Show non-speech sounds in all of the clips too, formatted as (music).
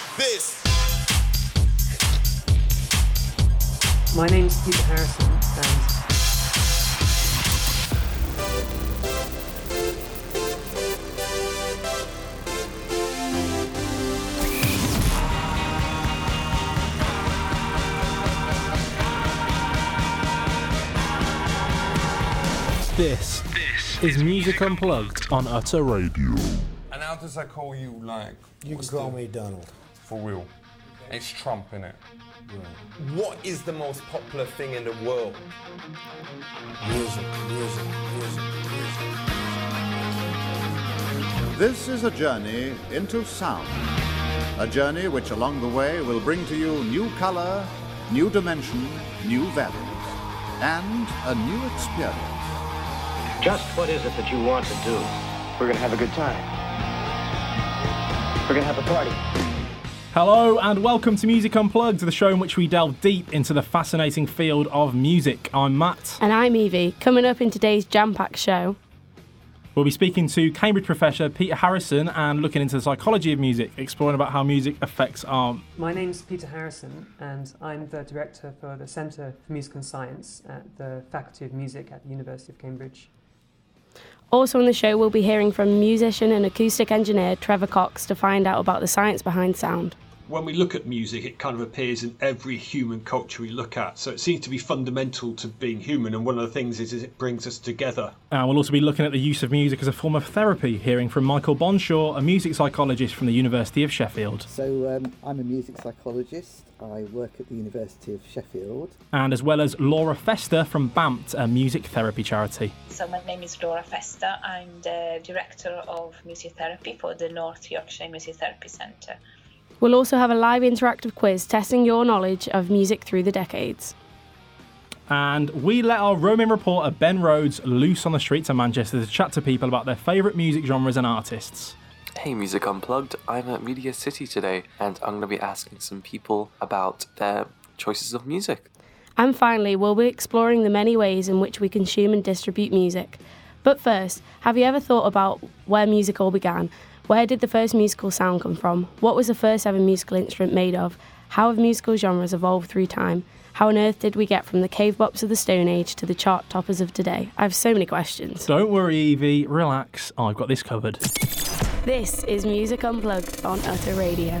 like this. My name's Peter Harrison, and This, is Music Unplugged on Utter Radio. And how does that call you, like? You can call me Donald. For real. It's Trump, innit? What is the most popular thing in the world? Music, music, music, music. This is a journey into sound. A journey which along the way will bring to you new color, new dimension, new values, and a new experience. Just what is it that you want to do? We're gonna have a good time. We're gonna have a party. Hello and welcome to Music Unplugged, the show in which we delve deep into the fascinating field of music. I'm Matt. And I'm Evie. Coming up in today's jam packed show. We'll be speaking to Cambridge professor Peter Harrison and looking into the psychology of music, exploring about how music affects our. my name's Peter Harrison, and I'm the director for the Centre for Music and Science at the Faculty of Music at the University of Cambridge. Also on the show, we'll be hearing from musician and acoustic engineer Trevor Cox to find out about the science behind sound. When we look at music, it kind of appears in every human culture we look at. So it seems to be fundamental to being human. And one of the things is, is it brings us together. And we'll also be looking at the use of music as a form of therapy, hearing from Michael Bonshor, a music psychologist from the University of Sheffield. So um, I'm a music psychologist. I work at the University of Sheffield. And as well as Laura Festa from BAMT, a music therapy charity. So my name is Laura Festa. I'm the director of music therapy for the North Yorkshire Music Therapy Centre. We'll also have a live interactive quiz testing your knowledge of music through the decades. And we let our roaming reporter Ben Rhodes loose on the streets of Manchester to chat to people about their favourite music genres and artists. Hey, Music Unplugged. I'm at Media City today, and I'm going to be asking some people about their choices of music. And finally, we'll be exploring the many ways in which we consume and distribute music. But first, have you ever thought about where music all began? Where did the first musical sound come from? What was the first ever musical instrument made of? How have musical genres evolved through time? How on earth did we get from the cave bops of the Stone Age to the chart toppers of today? I have so many questions. Don't worry, Evie, relax. I've got this covered. This is Music Unplugged on Utter Radio.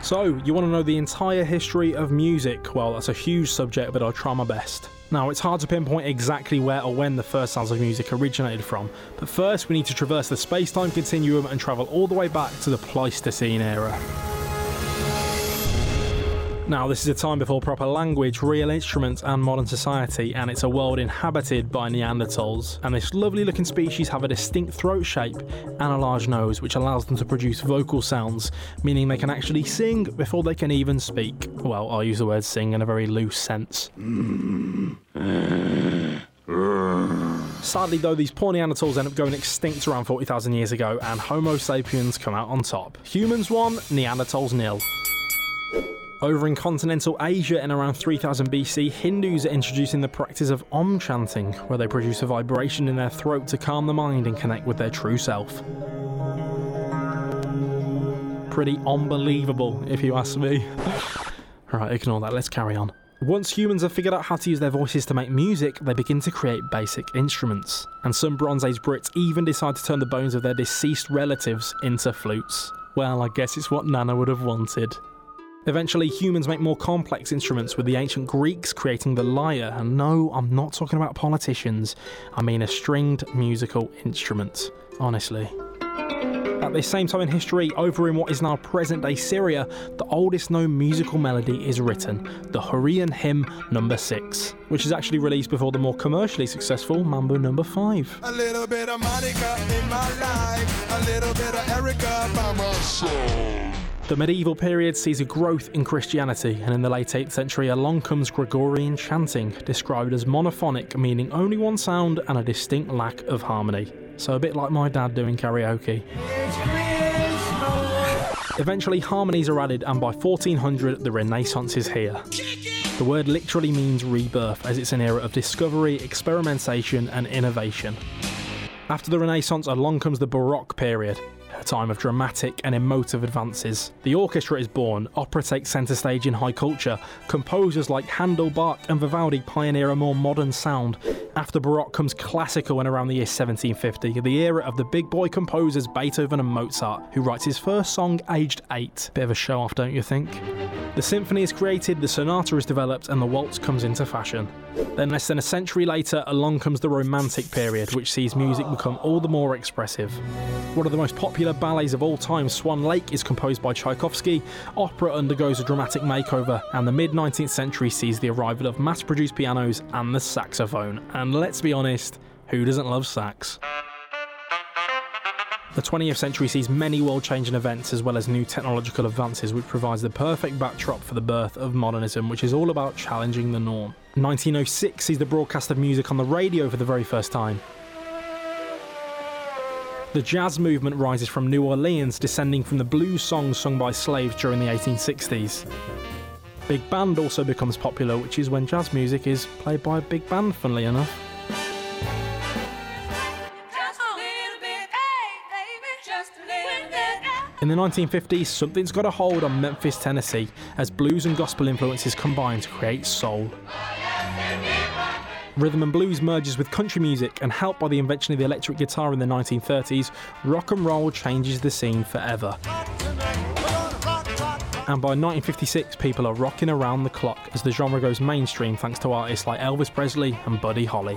So, you want to know the entire history of music? Well, that's a huge subject, but I'll try my best. Now, it's hard to pinpoint exactly where or when the first sounds of music originated from, but first we need to traverse the space time continuum and travel all the way back to the Pleistocene era. Now, this is a time before proper language, real instruments, and modern society, and it's a world inhabited by Neanderthals. And this lovely looking species have a distinct throat shape and a large nose, which allows them to produce vocal sounds, meaning they can actually sing before they can even speak. Well, I'll use the word sing in a very loose sense. Sadly, though, these poor Neanderthals end up going extinct around 40,000 years ago, and Homo sapiens come out on top. Humans won, Neanderthals nil. Over in continental Asia in around 3000 BC, Hindus are introducing the practice of Om chanting, where they produce a vibration in their throat to calm the mind and connect with their true self. Pretty unbelievable, if you ask me. (laughs) right, ignore that, let's carry on. Once humans have figured out how to use their voices to make music, they begin to create basic instruments. And some Bronze Age Brits even decide to turn the bones of their deceased relatives into flutes. Well, I guess it's what Nana would have wanted. Eventually, humans make more complex instruments, with the ancient Greeks creating the lyre. And no, I'm not talking about politicians, I mean a stringed musical instrument, honestly. At the same time in history, over in what is now present day Syria, the oldest known musical melody is written, the Hurrian hymn number 6, which is actually released before the more commercially successful Mambo number 5. A little bit of Monica in my life, a little bit of Erica by my side. The medieval period sees a growth in Christianity, and in the late 8th century, along comes Gregorian chanting, described as monophonic, meaning only one sound and a distinct lack of harmony. So, a bit like my dad doing karaoke. Eventually, harmonies are added, and by 1400, the Renaissance is here. The word literally means rebirth, as it's an era of discovery, experimentation, and innovation. After the Renaissance, along comes the Baroque period. A time of dramatic and emotive advances. The orchestra is born, opera takes centre stage in high culture, composers like Handel, Bach, and Vivaldi pioneer a more modern sound. After Baroque comes classical in around the year 1750, the era of the big boy composers Beethoven and Mozart, who writes his first song aged eight. Bit of a show off, don't you think? The symphony is created, the sonata is developed, and the waltz comes into fashion. Then, less than a century later, along comes the Romantic period, which sees music become all the more expressive. One of the most popular ballets of all time, Swan Lake, is composed by Tchaikovsky. Opera undergoes a dramatic makeover, and the mid 19th century sees the arrival of mass produced pianos and the saxophone. And let's be honest, who doesn't love sax? The 20th century sees many world changing events as well as new technological advances, which provides the perfect backdrop for the birth of modernism, which is all about challenging the norm. 1906 sees the broadcast of music on the radio for the very first time. The jazz movement rises from New Orleans, descending from the blues songs sung by slaves during the 1860s. Big band also becomes popular, which is when jazz music is played by a big band, funnily enough. In the 1950s, something's got a hold on Memphis, Tennessee, as blues and gospel influences combine to create soul. Rhythm and blues merges with country music, and helped by the invention of the electric guitar in the 1930s, rock and roll changes the scene forever. And by 1956, people are rocking around the clock as the genre goes mainstream thanks to artists like Elvis Presley and Buddy Holly.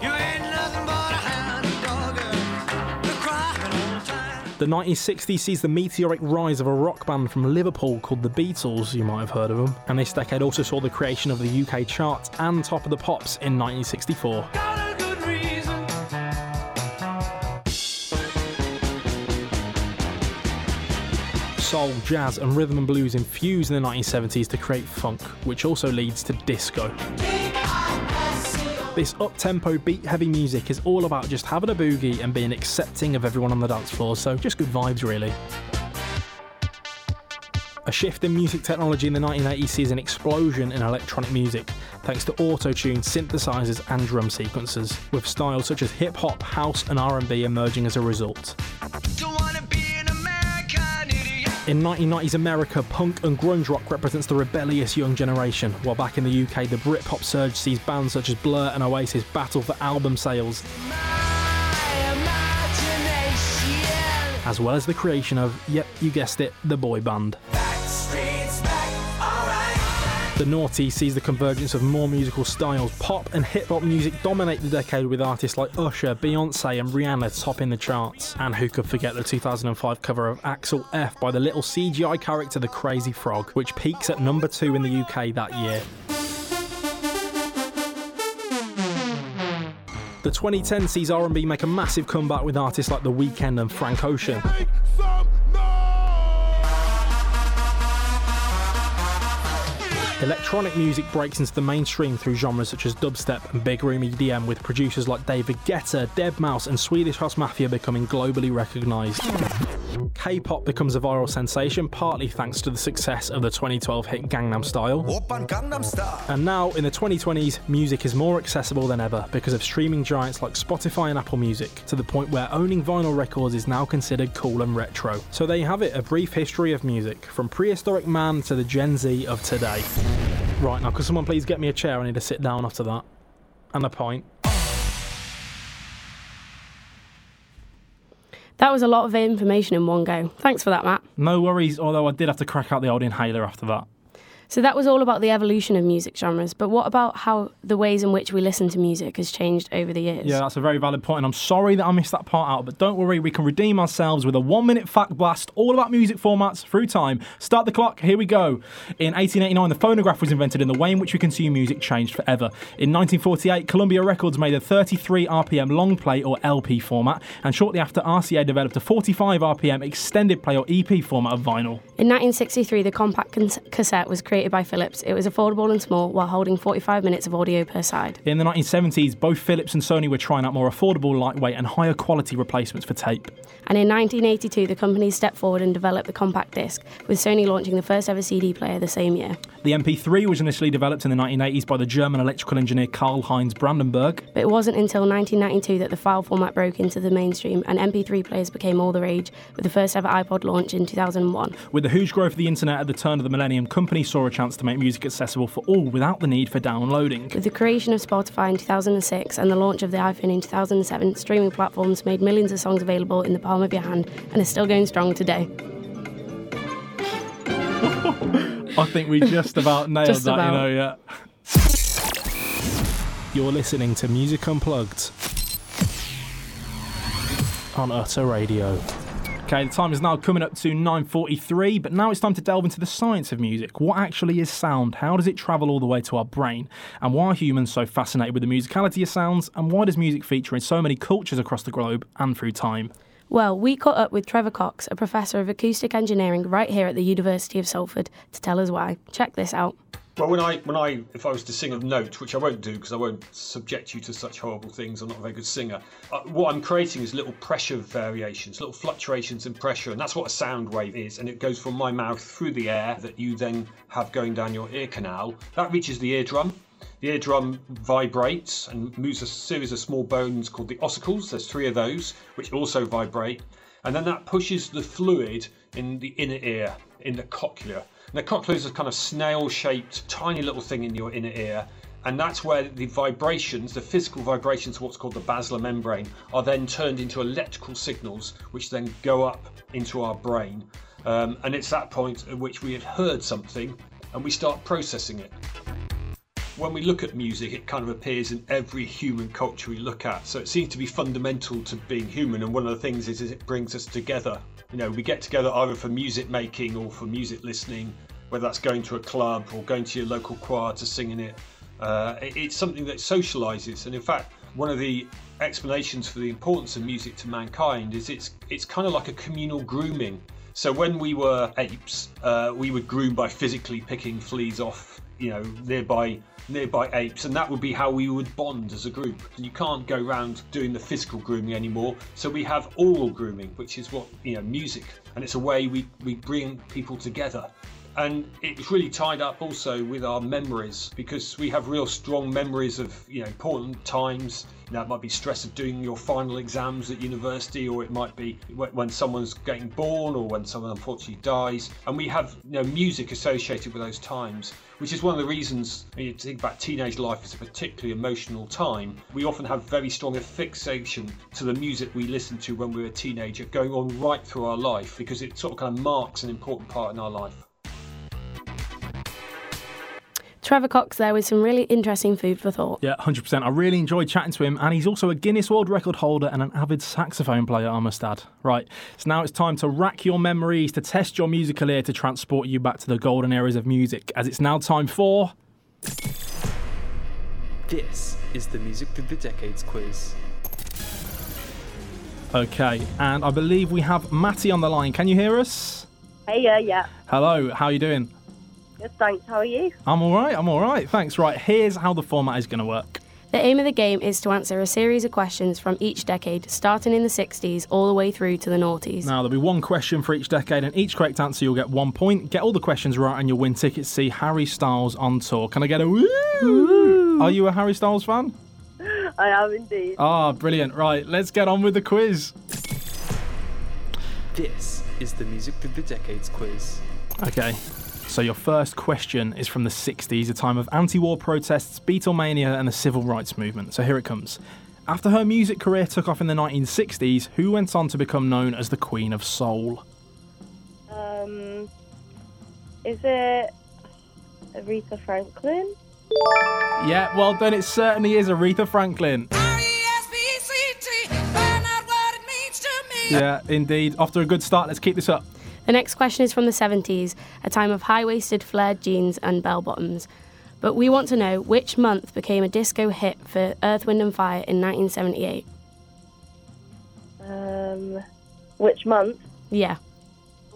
The 1960s sees the meteoric rise of a rock band from Liverpool called the Beatles, you might have heard of them, and this decade also saw the creation of the UK chart and Top of the Pops in 1964. Soul, jazz, and rhythm and blues infuse in the 1970s to create funk, which also leads to disco. This up tempo, beat heavy music is all about just having a boogie and being accepting of everyone on the dance floor, so just good vibes, really. A shift in music technology in the 1980s sees an explosion in electronic music, thanks to auto-tune, synthesizers, and drum sequences, with styles such as hip hop, house, and R&B emerging as a result. In 1990s America, punk and grunge rock represents the rebellious young generation, while back in the UK, the Britpop surge sees bands such as Blur and Oasis battle for album sales. As well as the creation of, yep, you guessed it, the boy band. The Naughty sees the convergence of more musical styles. Pop and hip hop music dominate the decade with artists like Usher, Beyonce, and Rihanna topping the charts. And who could forget the 2005 cover of Axel F by the little CGI character The Crazy Frog, which peaks at number two in the UK that year. The 2010 sees R&B make a massive comeback with artists like The Weeknd and Frank Ocean. Electronic music breaks into the mainstream through genres such as dubstep and big room EDM, with producers like David Guetta, Deadmau5, and Swedish House Mafia becoming globally recognised. K-pop becomes a viral sensation, partly thanks to the success of the 2012 hit Gangnam Style. And now, in the 2020s, music is more accessible than ever because of streaming giants like Spotify and Apple Music, to the point where owning vinyl records is now considered cool and retro. So there you have it, a brief history of music, from prehistoric man to the Gen Z of today. Right, now, could someone please get me a chair? I need to sit down after that. And a pint. That was a lot of information in one go. Thanks for that, Matt. No worries, although I did have to crack out the old inhaler after that. So that was all about the evolution of music genres, but what about how the ways in which we listen to music has changed over the years? Yeah, that's a very valid point, and I'm sorry that I missed that part out, but don't worry, we can redeem ourselves with a one minute fact blast all about music formats through time. Start the clock, here we go. In 1889, the phonograph was invented, and the way in which we consume music changed forever. In 1948, Columbia Records made a 33 RPM long play or LP format, and shortly after, RCA developed a 45 RPM extended play or EP format of vinyl. In 1963, the compact cassette was created by Philips. It was affordable and small while holding 45 minutes of audio per side. In the 1970s, both Philips and Sony were trying out more affordable, lightweight, and higher quality replacements for tape. And in 1982, the company stepped forward and developed the compact disc, with Sony launching the first ever CD player the same year. The MP3 was initially developed in the 1980s by the German electrical engineer Karlheinz Brandenburg. But it wasn't until 1992 that the file format broke into the mainstream and MP3 players became all the rage, with the first ever iPod launch in 2001. With the huge growth of the internet at the turn of the millennium, companies saw a chance to make music accessible for all without the need for downloading. With the creation of Spotify in 2006 and the launch of the iPhone in 2007, streaming platforms made millions of songs available in the palm of your hand and are still going strong today. I think we just about nailed Just that, about. you know, yeah. You're listening to Music Unplugged on Utter Radio. Okay, the time is now coming up to 9:43, but now it's time to delve into the science of music. What actually is sound? How does it travel all the way to our brain? And why are humans so fascinated with the musicality of sounds? And why does music feature in so many cultures across the globe and through time? Well, we caught up with Trevor Cox, a professor of acoustic engineering right here at the University of Salford, to tell us why. Check this out. Well, when I, when I, if I was to sing a note, which I won't do because I won't subject you to such horrible things, I'm not a very good singer. Uh, what I'm creating is little pressure variations, little fluctuations in pressure, and that's what a sound wave is. And it goes from my mouth through the air that you then have going down your ear canal. That reaches the eardrum. The eardrum vibrates and moves a series of small bones called the ossicles. There's three of those, which also vibrate. And then that pushes the fluid in the inner ear, in the cochlea. And the cochlea is a kind of snail shaped, tiny little thing in your inner ear. And that's where the vibrations, the physical vibrations what's called the basilar membrane, are then turned into electrical signals, which then go up into our brain. Um, and it's that point at which we have heard something and we start processing it when we look at music, it kind of appears in every human culture we look at. So it seems to be fundamental to being human. And one of the things is, is it brings us together. You know, we get together either for music making or for music listening, whether that's going to a club or going to your local choir to sing in it. Uh, it- it's something that socializes. And in fact, one of the explanations for the importance of music to mankind is it's it's kind of like a communal grooming. So when we were apes, uh, we would groom by physically picking fleas off, you know, nearby nearby apes, and that would be how we would bond as a group. You can't go around doing the physical grooming anymore. So we have oral grooming, which is what you know, music, and it's a way we we bring people together. And it's really tied up also with our memories because we have real strong memories of you know important times. It might be stress of doing your final exams at university, or it might be when someone's getting born, or when someone unfortunately dies. And we have you know music associated with those times, which is one of the reasons when you think about teenage life as a particularly emotional time. We often have very strong fixation to the music we listen to when we were a teenager, going on right through our life because it sort of kind of marks an important part in our life. Trevor Cox there with some really interesting food for thought. Yeah, 100%. I really enjoyed chatting to him, and he's also a Guinness World Record holder and an avid saxophone player, I must add. Right, so now it's time to rack your memories, to test your musical ear, to transport you back to the golden eras of music, as it's now time for. This is the Music Through the Decades quiz. Okay, and I believe we have Matty on the line. Can you hear us? Hey, yeah, yeah. Hello, how are you doing? Good, thanks. How are you? I'm all right, I'm all right. Thanks. Right, here's how the format is going to work. The aim of the game is to answer a series of questions from each decade, starting in the 60s all the way through to the noughties. Now, there'll be one question for each decade, and each correct answer you'll get one point. Get all the questions right, and you'll win tickets to see Harry Styles on tour. Can I get a woo? Are you a Harry Styles fan? I am indeed. Ah, brilliant. Right, let's get on with the quiz. This is the Music Through the Decades quiz. Okay, so your first question is from the 60s, a time of anti war protests, Beatlemania, and the civil rights movement. So here it comes. After her music career took off in the 1960s, who went on to become known as the Queen of Soul? Um, is it Aretha Franklin? Yeah, well done. It certainly is Aretha Franklin. Yeah, indeed. After a good start. Let's keep this up. The next question is from the 70s, a time of high waisted flared jeans and bell bottoms. But we want to know which month became a disco hit for Earth, Wind and Fire in 1978. Um, which month? Yeah.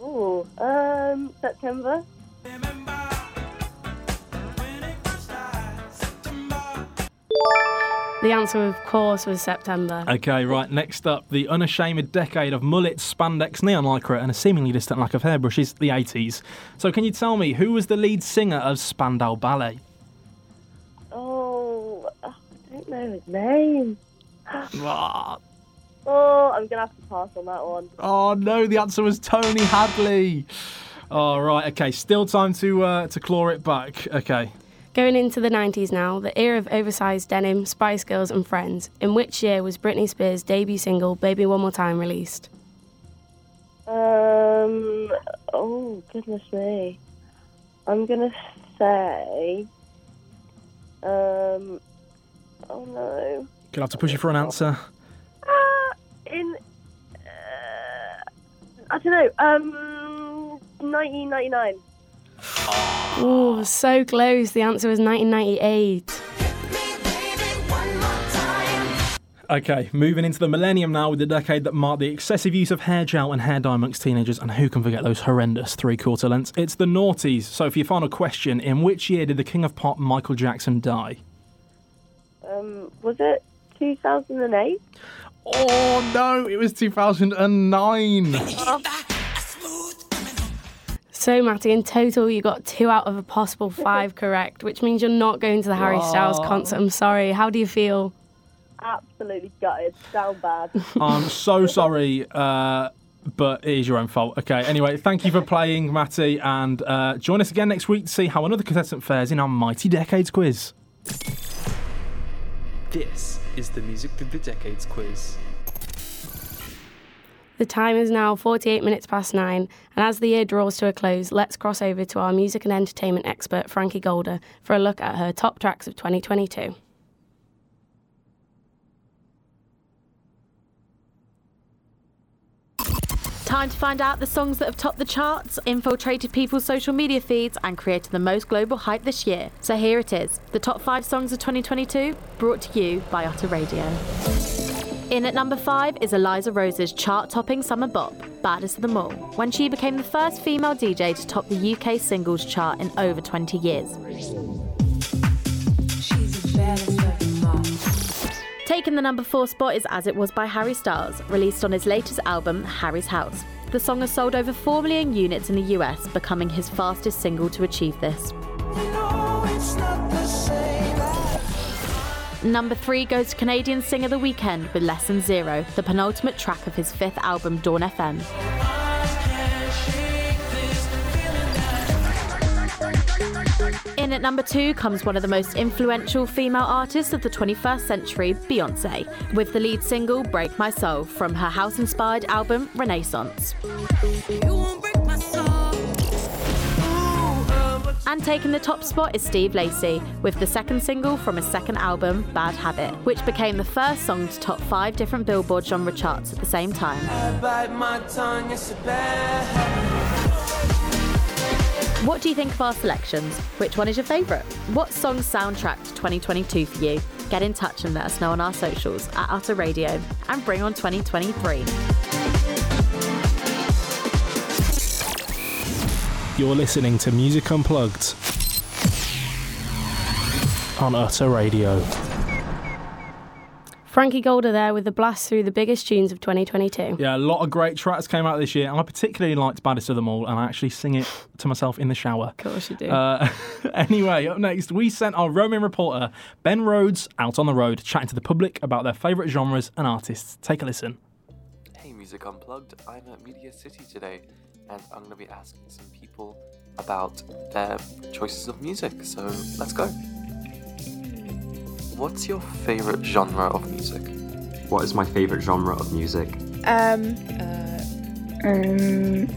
Ooh, um, September. The answer, of course, was September. Okay, right. Next up, the unashamed decade of mullets, spandex, neon lycra, and a seemingly distant lack of hairbrushes, the 80s. So, can you tell me who was the lead singer of Spandau Ballet? Oh, I don't know his name. Ah. (gasps) (gasps) Oh, I'm gonna have to pass on that one. Oh no, the answer was Tony Hadley. All right, okay. Still time to uh, to claw it back. Okay. Going into the 90s now, the era of oversized denim, Spice Girls, and Friends. In which year was Britney Spears' debut single "Baby One More Time" released? Um. Oh goodness me. I'm gonna say. Um. Oh no. Gonna have to push you for an answer. Ah, in. Uh, I don't know. Um. 1999. Oh, so close. The answer was 1998. Okay, moving into the millennium now with the decade that marked the excessive use of hair gel and hair dye amongst teenagers, and who can forget those horrendous three quarter lengths? It's the noughties. So, for your final question, in which year did the king of pop Michael Jackson die? Um. Was it 2008? Oh no, it was 2009. (laughs) So, Matty, in total, you got two out of a possible five (laughs) correct, which means you're not going to the Harry Styles concert. I'm sorry. How do you feel? Absolutely gutted. Down bad. (laughs) I'm so sorry, uh, but it is your own fault. Okay, anyway, thank you for playing, Matty, and uh, join us again next week to see how another contestant fares in our Mighty Decades quiz. This is the Music Through the Decades quiz. The time is now 48 minutes past nine, and as the year draws to a close, let's cross over to our music and entertainment expert, Frankie Golder, for a look at her top tracks of 2022. Time to find out the songs that have topped the charts, infiltrated people's social media feeds, and created the most global hype this year. So here it is the top five songs of 2022, brought to you by Utter Radio. In at number five is Eliza Rose's chart topping summer bop, Baddest of Them All, when she became the first female DJ to top the UK singles chart in over 20 years. Taking the number four spot is As It Was by Harry Styles, released on his latest album, Harry's House. The song has sold over 4 million units in the US, becoming his fastest single to achieve this. Number three goes to Canadian singer The Weeknd with Less Than Zero, the penultimate track of his fifth album, Dawn FM. In at number two comes one of the most influential female artists of the 21st century, Beyonce, with the lead single Break My Soul from her house inspired album Renaissance. And taking the top spot is Steve Lacy with the second single from his second album, Bad Habit, which became the first song to top five different Billboard genre charts at the same time. What do you think of our selections? Which one is your favourite? What song soundtracked 2022 for you? Get in touch and let us know on our socials at Utter Radio and bring on 2023. You're listening to Music Unplugged on Utter Radio. Frankie Golder there with the blast through the biggest tunes of 2022. Yeah, a lot of great tracks came out this year, and I particularly liked Baddest of Them All, and I actually sing it to myself in the shower. Of course you do. Uh, (laughs) anyway, up next, we sent our roaming reporter, Ben Rhodes, out on the road chatting to the public about their favourite genres and artists. Take a listen. Hey, Music Unplugged. I'm at Media City today, and I'm going to be asking some people about their choices of music. So let's go. What's your favourite genre of music? What is my favourite genre of music? Um, um,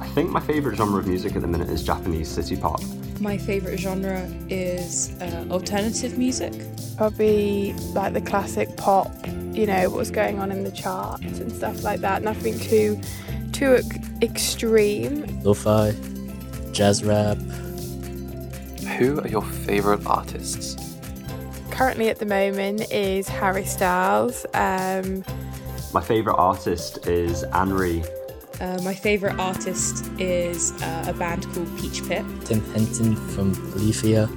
I think my favourite genre of music at the minute is Japanese city pop. my favourite genre is uh, alternative music. Probably like the classic pop, you know, what's going on in the charts and stuff like that. Nothing too, too ex- extreme. Lo-fi, jazz rap. Who are your favourite artists? Currently at the moment is Harry Styles. Um, My favourite artist is Anri. uh, my favourite artist is uh, a band called Peach Pit. Tim Henson from Polyphia.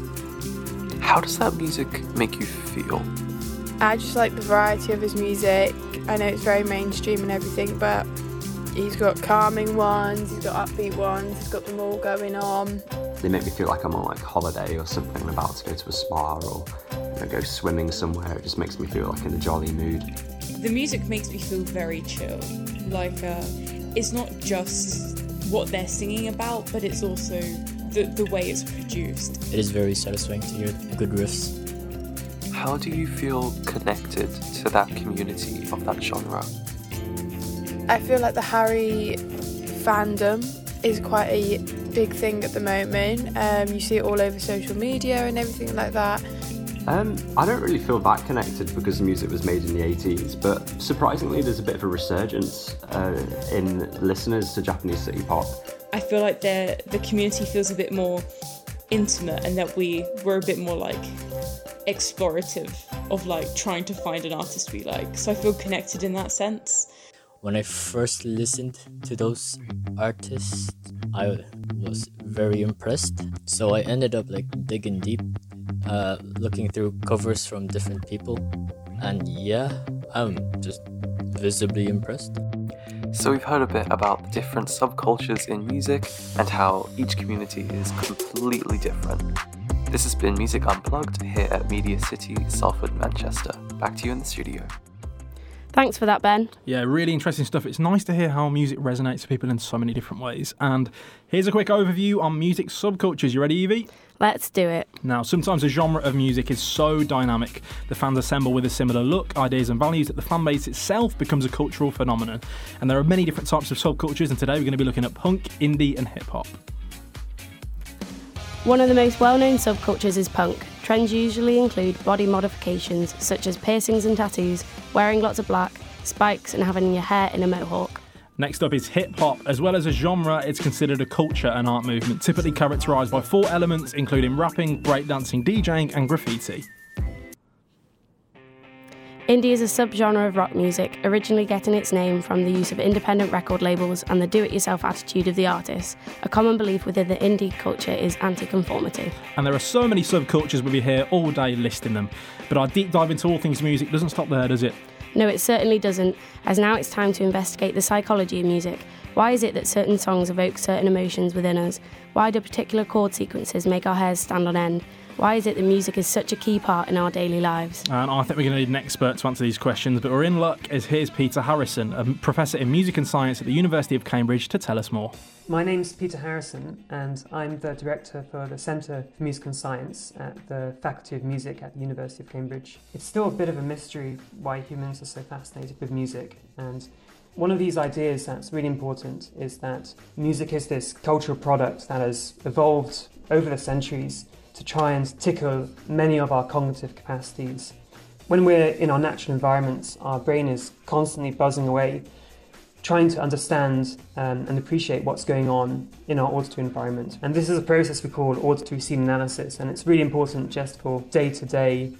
How does that music make you feel? I just like the variety of his music. I know it's very mainstream and everything, but he's got calming ones, he's got upbeat ones, he's got them all going on. They make me feel like I'm on like holiday or something, I'm about to go to a spa or you know, go swimming somewhere. It just makes me feel like in a jolly mood. The music makes me feel very chill. Like, uh, it's not just what they're singing about, but it's also the, the way it's produced. It is very satisfying to hear good riffs. How do you feel connected to that community of that genre? I feel like the Harry fandom is quite a big thing at the moment. Um, you see it all over social media and everything like that. Um, I don't really feel that connected because the music was made in the 80s, but surprisingly, there's a bit of a resurgence uh, in listeners to Japanese city pop. I feel like the the community feels a bit more intimate, and that we we're a bit more like explorative of like trying to find an artist we like. So I feel connected in that sense. When I first listened to those artists, I was very impressed. So I ended up like digging deep, uh, looking through covers from different people, and yeah, I'm just visibly impressed. So, we've heard a bit about the different subcultures in music and how each community is completely different. This has been Music Unplugged here at Media City, Salford, Manchester. Back to you in the studio. Thanks for that, Ben. Yeah, really interesting stuff. It's nice to hear how music resonates with people in so many different ways. And here's a quick overview on music subcultures. You ready, Evie? Let's do it. Now, sometimes a genre of music is so dynamic, the fans assemble with a similar look, ideas, and values that the fan base itself becomes a cultural phenomenon. And there are many different types of subcultures, and today we're going to be looking at punk, indie, and hip hop. One of the most well known subcultures is punk. Trends usually include body modifications such as piercings and tattoos, wearing lots of black, spikes, and having your hair in a mohawk. Next up is hip hop. As well as a genre, it's considered a culture and art movement, typically characterised by four elements, including rapping, breakdancing, DJing, and graffiti. Indie is a subgenre of rock music, originally getting its name from the use of independent record labels and the do it yourself attitude of the artist. A common belief within the indie culture is anti conformity. And there are so many subcultures we'll be here all day listing them. But our deep dive into all things music doesn't stop there, does it? No, it certainly doesn't, as now it's time to investigate the psychology of music. Why is it that certain songs evoke certain emotions within us? Why do particular chord sequences make our hairs stand on end? Why is it that music is such a key part in our daily lives? And I think we're going to need an expert to answer these questions, but we're in luck as here's Peter Harrison, a professor in music and science at the University of Cambridge, to tell us more. My name's Peter Harrison, and I'm the director for the Centre for Music and Science at the Faculty of Music at the University of Cambridge. It's still a bit of a mystery why humans are so fascinated with music, and one of these ideas that's really important is that music is this cultural product that has evolved over the centuries to try and tickle many of our cognitive capacities. When we're in our natural environments, our brain is constantly buzzing away, trying to understand um, and appreciate what's going on in our auditory environment. And this is a process we call auditory scene analysis, and it's really important just for day to day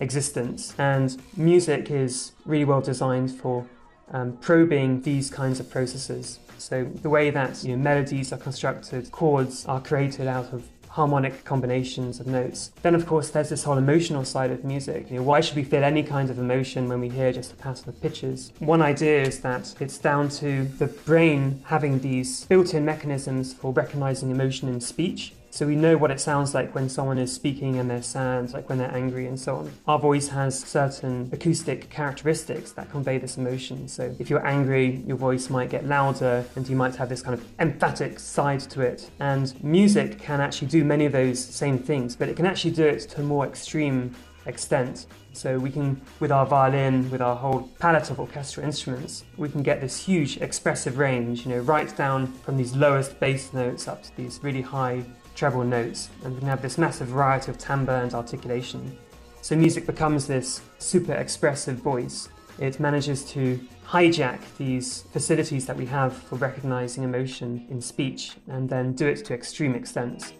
existence. And music is really well designed for um, probing these kinds of processes. So the way that you know, melodies are constructed, chords are created out of harmonic combinations of notes. Then, of course, there's this whole emotional side of music. You know, why should we feel any kind of emotion when we hear just a pattern of pitches? One idea is that it's down to the brain having these built in mechanisms for recognizing emotion in speech. So we know what it sounds like when someone is speaking and they're sad, like when they're angry and so on. Our voice has certain acoustic characteristics that convey this emotion. So if you're angry, your voice might get louder and you might have this kind of emphatic side to it. And music can actually do many of those same things, but it can actually do it to a more extreme extent. So we can, with our violin, with our whole palette of orchestral instruments, we can get this huge expressive range, you know, right down from these lowest bass notes up to these really high treble notes, and we can have this massive variety of timbre and articulation. So music becomes this super expressive voice. It manages to hijack these facilities that we have for recognizing emotion in speech and then do it to extreme extents.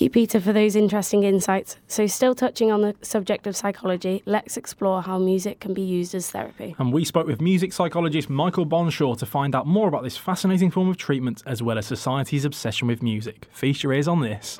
Thank you, Peter, for those interesting insights. So, still touching on the subject of psychology, let's explore how music can be used as therapy. And we spoke with music psychologist Michael Bonshor to find out more about this fascinating form of treatment as well as society's obsession with music. Feast your ears on this.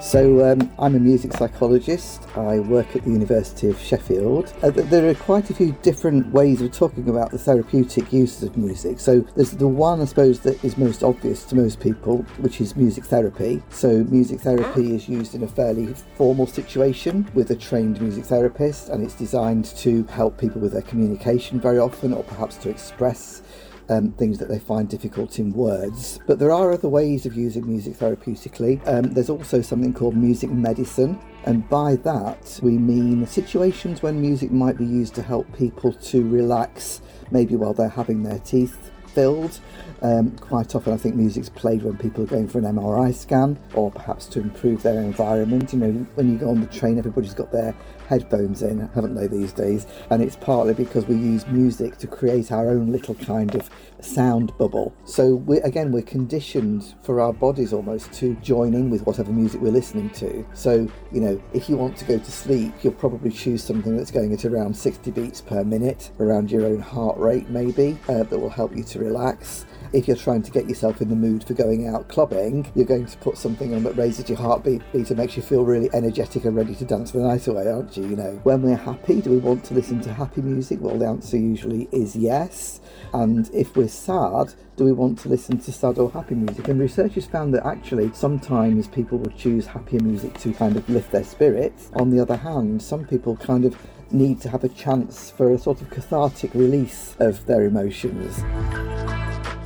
So, um, I'm a music psychologist. I work at the University of Sheffield. Uh, there are quite a few different ways of talking about the therapeutic uses of music. So, there's the one, I suppose, that is most obvious to most people, which is music therapy. So, music therapy is used in a fairly formal situation with a trained music therapist, and it's designed to help people with their communication very often, or perhaps to express um, things that they find difficult in words. But there are other ways of using music therapeutically. Um, there's also something called music medicine, and by that we mean situations when music might be used to help people to relax, maybe while they're having their teeth filled. Um, quite often, I think music's played when people are going for an MRI scan or perhaps to improve their environment. You know, when you go on the train, everybody's got their headphones in, haven't they, these days? And it's partly because we use music to create our own little kind of sound bubble. So, we, again, we're conditioned for our bodies almost to join in with whatever music we're listening to. So, you know, if you want to go to sleep, you'll probably choose something that's going at around 60 beats per minute, around your own heart rate, maybe, uh, that will help you to relax if you're trying to get yourself in the mood for going out clubbing, you're going to put something on that raises your heartbeat beat and makes you feel really energetic and ready to dance the night away, aren't you? You know, when we're happy, do we want to listen to happy music? Well, the answer usually is yes. And if we're sad, do we want to listen to sad or happy music? And researchers found that actually sometimes people will choose happier music to kind of lift their spirits. On the other hand, some people kind of need to have a chance for a sort of cathartic release of their emotions.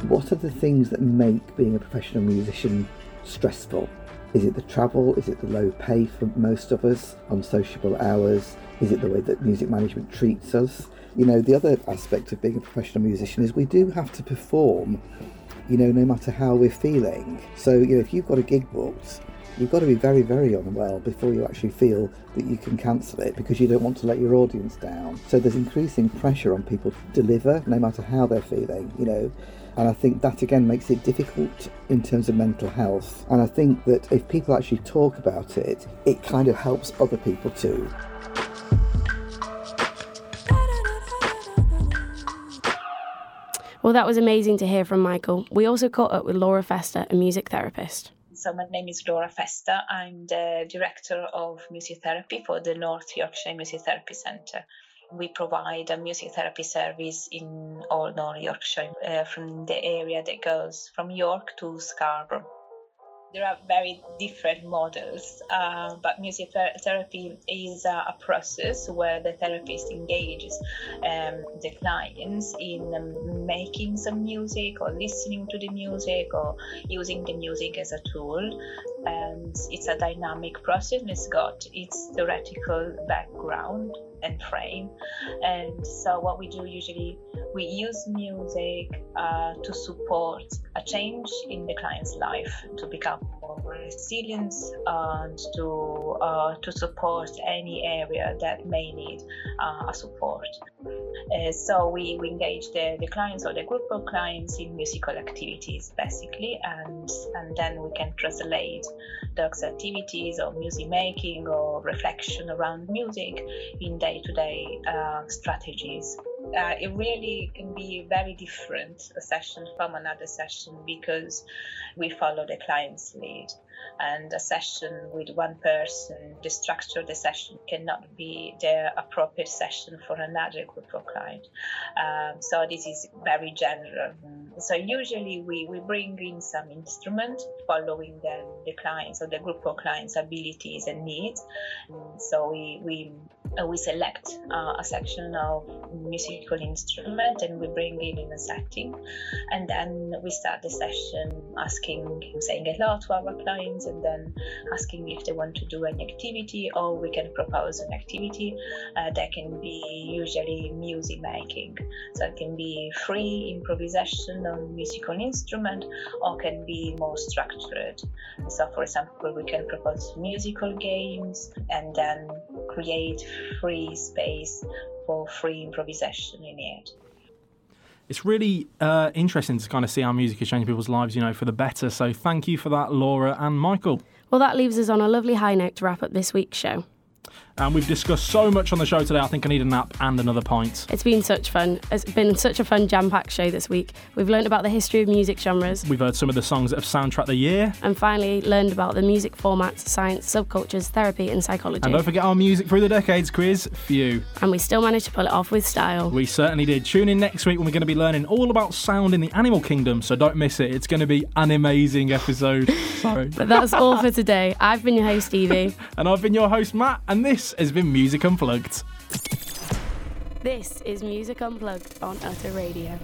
What are the things that make being a professional musician stressful? Is it the travel? Is it the low pay for most of us? Unsociable hours? Is it the way that music management treats us? You know, the other aspect of being a professional musician is we do have to perform, you know, no matter how we're feeling. So, you know, if you've got a gig booked, you've got to be very, very unwell before you actually feel that you can cancel it because you don't want to let your audience down. So there's increasing pressure on people to deliver no matter how they're feeling, you know. And I think that again makes it difficult in terms of mental health. And I think that if people actually talk about it, it kind of helps other people too. Well, that was amazing to hear from Michael. We also caught up with Laura Festa, a music therapist. So my name is Laura Festa. I'm the director of music therapy for the North Yorkshire Music Therapy Centre. We provide a music therapy service in all North Yorkshire uh, from the area that goes from York to Scarborough. There are very different models, uh, but music ther- therapy is uh, a process where the therapist engages um, the clients in um, making some music or listening to the music or using the music as a tool. And it's a dynamic process. It's got its theoretical background and frame. And so, what we do usually, we use music uh, to support a change in the client's life to become more resilient and to uh, to support any area that may need uh, a support. Uh, so we, we engage the, the clients or the group of clients in musical activities basically and and then we can translate those activities or music making or reflection around music in day-to-day uh, strategies. Uh, it really can be very different a session from another session because we follow the client's lead and a session with one person the structure of the session cannot be the appropriate session for another group of clients um, so this is very general. So usually we, we bring in some instrument following the, the clients or the group of clients abilities and needs. So we, we uh, we select uh, a section of musical instrument and we bring it in a setting. And then we start the session asking saying hello to our clients and then asking if they want to do an activity or we can propose an activity uh, that can be usually music making so it can be free improvisation on musical instrument or can be more structured so for example we can propose musical games and then create free space for free improvisation in it. It's really uh, interesting to kind of see how music is changing people's lives, you know, for the better. So thank you for that, Laura and Michael. Well, that leaves us on a lovely high note to wrap up this week's show. And we've discussed so much on the show today, I think I need a nap and another pint. It's been such fun. It's been such a fun jam packed show this week. We've learned about the history of music genres We've heard some of the songs that have soundtracked the year. and finally learned about the music formats, science, subcultures, therapy, and psychology. And don't forget our music through the decades quiz. Phew. And we still managed to pull it off with style. We certainly did. Tune in next week when we're going to be learning all about sound in the animal kingdom, so don't miss it. It's going to be an amazing episode. Sorry. (laughs) But that's all for today. I've been your host, Evie. (laughs) And I've been your host, Matt, and this has been Music Unplugged. This is Music Unplugged on Utter Radio.